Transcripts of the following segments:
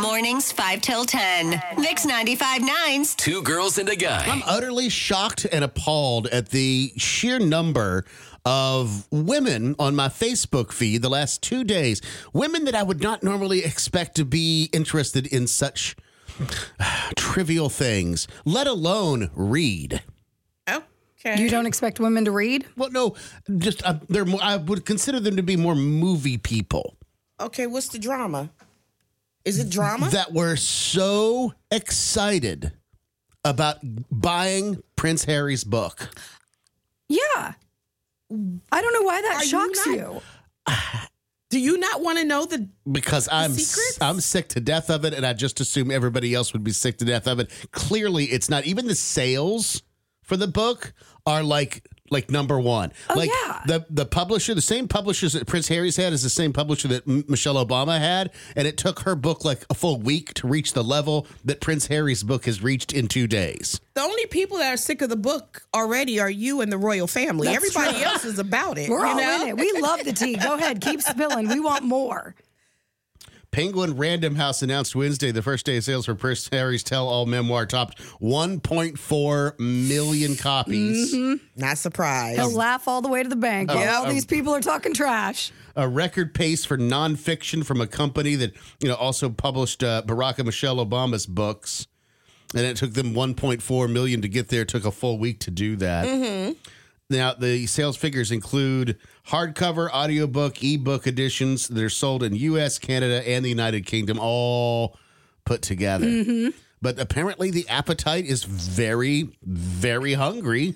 Mornings 5 till 10. Mix 95.9's Two girls and a guy. I'm utterly shocked and appalled at the sheer number of women on my Facebook feed the last two days. Women that I would not normally expect to be interested in such trivial things, let alone read. Okay. You don't expect women to read? Well, no, just uh, they're more. I would consider them to be more movie people Okay, what's the drama? Is it drama? that were so excited about buying Prince Harry's book. Yeah. I don't know why that Are you shocks not- you. Do you not want to know the because I'm secrets? I'm sick to death of it, and I just assume everybody else would be sick to death of it. Clearly, it's not. Even the sales for the book are like like number one. Oh, like yeah. the the publisher, the same publishers that Prince Harry's had is the same publisher that M- Michelle Obama had, and it took her book like a full week to reach the level that Prince Harry's book has reached in two days. the only people that are sick of the book already are you and the royal family. That's Everybody true. else is about it. We're you all know? in it. We love the tea. Go ahead, keep spilling. We want more. Penguin Random House announced Wednesday the first day of sales for Prince Harry's Tell All memoir topped 1.4 million copies. Not surprised. He'll laugh all the way to the bank. Yeah, all Oh. these people are talking trash. a record pace for nonfiction from a company that you know also published uh, Barack and Michelle Obama's books, and it took them 1.4 million to get there. It took a full week to do that. Now the sales figures include hardcover, audiobook, ebook editions that are sold in U.S., Canada, and the United Kingdom, all put together. Mm-hmm. But apparently, the appetite is very, very hungry.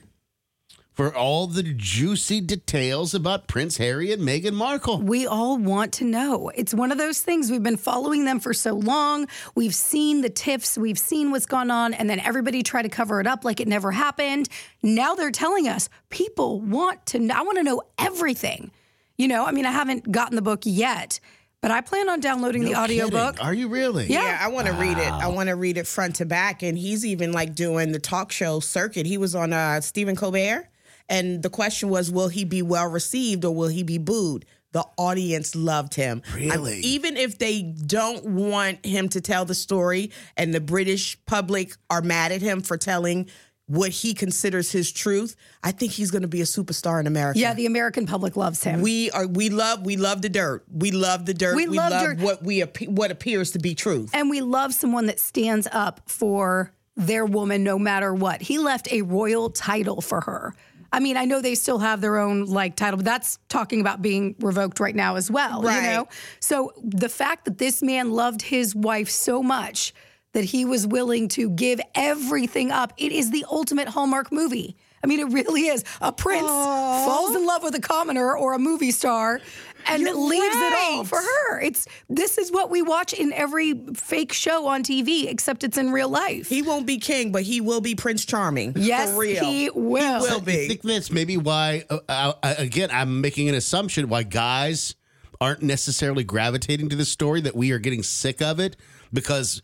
For all the juicy details about Prince Harry and Meghan Markle. We all want to know. It's one of those things. We've been following them for so long. We've seen the tiffs, we've seen what's gone on, and then everybody tried to cover it up like it never happened. Now they're telling us people want to know. I want to know everything. You know, I mean, I haven't gotten the book yet, but I plan on downloading the No audiobook. kidding. Are you really? Yeah. Yeah, I want to read it. I want to read it front to back. And he's even like doing the talk show circuit. He was on uh, Stephen Colbert, and the question was, will he be well received or will he be booed? The audience loved him. I'm- Really? even if they don't want him to tell the story, and the British public are mad at him for telling what he considers his truth, I think he's going to be a superstar in America. Yeah, the American public loves him. we are. We love. We love the dirt. We love the dirt. We We, love love dirt. what we what appears to be truth. And we love someone that stands up for their woman no matter what. He left a royal title for her. I mean, I know they still have their own like title, but that's talking about being revoked right now as well, you Right. know? So the fact that this man loved his wife so much that he was willing to give everything up, it is the ultimate Hallmark movie. I mean, it really is. A prince falls in love with a commoner or a movie star and You're leaves it all for her. It's this is what we watch in every fake show on TV, except it's in real life. He won't be king, but he will be Prince Charming. yes, for real. he will. will I be. think that's maybe why, uh, again, I'm making an assumption why guys aren't necessarily gravitating to this story, that we are getting sick of it because.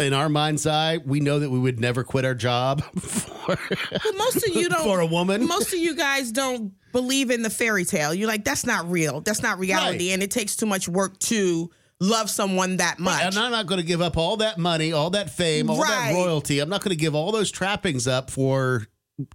In our mind's eye, we know that we would never quit our job for, But most of you don't. for a woman. Most of you guys don't believe in the fairy tale. You're like, that's not real. That's not reality, Right. and it takes too much work to love someone that much. And I'm not going to give up all that money, all that fame, all that royalty. I'm not going to give all those trappings up for,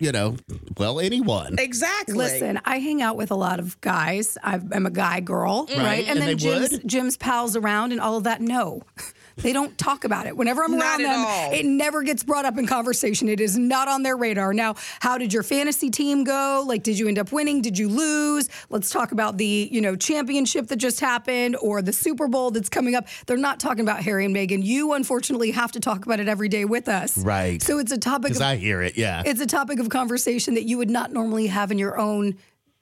you know, well, anyone. exactly. Listen, I hang out with a lot of guys. i I'm a guy girl, right? Right, And, and then they Jim's, would? Jim's pals around and all of that. No, they don't talk about it. Whenever I'm around them, all. it never gets brought up in conversation. It is not on their radar. Now, how did your fantasy team go? Like, did you end up winning? Did you lose? Let's talk about the you know championship that just happened or the Super Bowl that's coming up. They're not talking about Harry and Meghan. You unfortunately have to talk about it every day with us. Right. So it's a topic. Because I hear it, yeah. it's a topic of conversation that you would not normally have in your own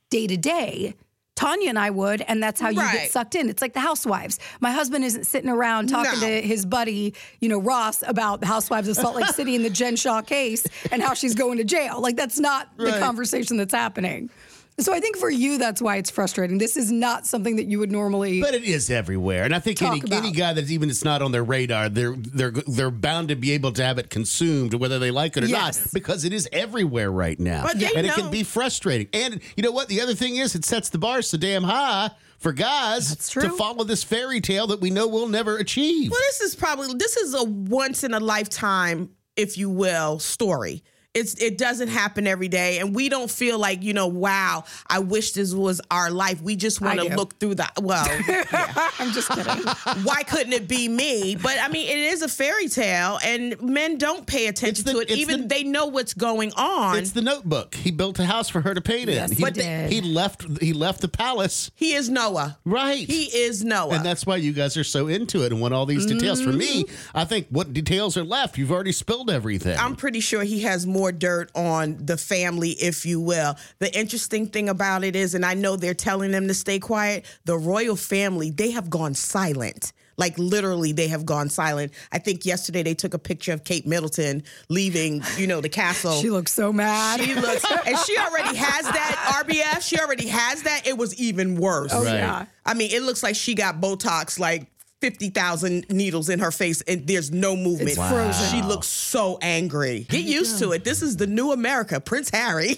day to day. Tanya and I would, and that's how you Right. get sucked in. It's like the housewives. My husband isn't sitting around talking No. to his buddy, you know, Ross, about the housewives of Salt Lake City and the Jen Shah case and how she's going to jail. Like that's not the conversation that's happening. So I think for you, that's why it's frustrating. This is not something that you would normally. But it is everywhere, and I think any about. any guy that's even it's not on their radar, they're they're they're bound to be able to have it consumed, whether they like it or Yes. not, because it is everywhere right now, But they and it can be frustrating. And you know what? The other thing is, it sets the bar so damn high for guys to follow this fairy tale that we know we'll never achieve. Well, this is probably this is a once in a lifetime, if you will, story. It's it doesn't happen every day, and we don't feel like you know, wow, I wish this was our life. We just want to look through the well. I'm just kidding. why couldn't it be me? But I mean, it is a fairy tale, and men don't pay attention the- to it. Even the- they know what's going on. It's the Notebook. He built a house for her to paint in. Yes, he he, did. he left. He left the palace. he is Noah. Right. He is Noah. And that's why you guys are so into it and want all these details. For me, mm-hmm. I think what details are left? You've already spilled everything. I'm pretty sure he has more dirt on the family, if you will. The interesting thing about it is, and I know they're telling them to stay quiet, the royal family, they have gone silent. Like literally, they have gone silent. I think yesterday they took a picture of Kate Middleton leaving, you know, the castle. She looks so mad. She looks, and she already has that RBF. She already has that. It was even worse. oh Right. yeah. I mean, it looks like she got Botox like 50,000 needles in her face and there's no movement. It's frozen. She looks so angry. Get used to it. This is the new America. Prince Harry.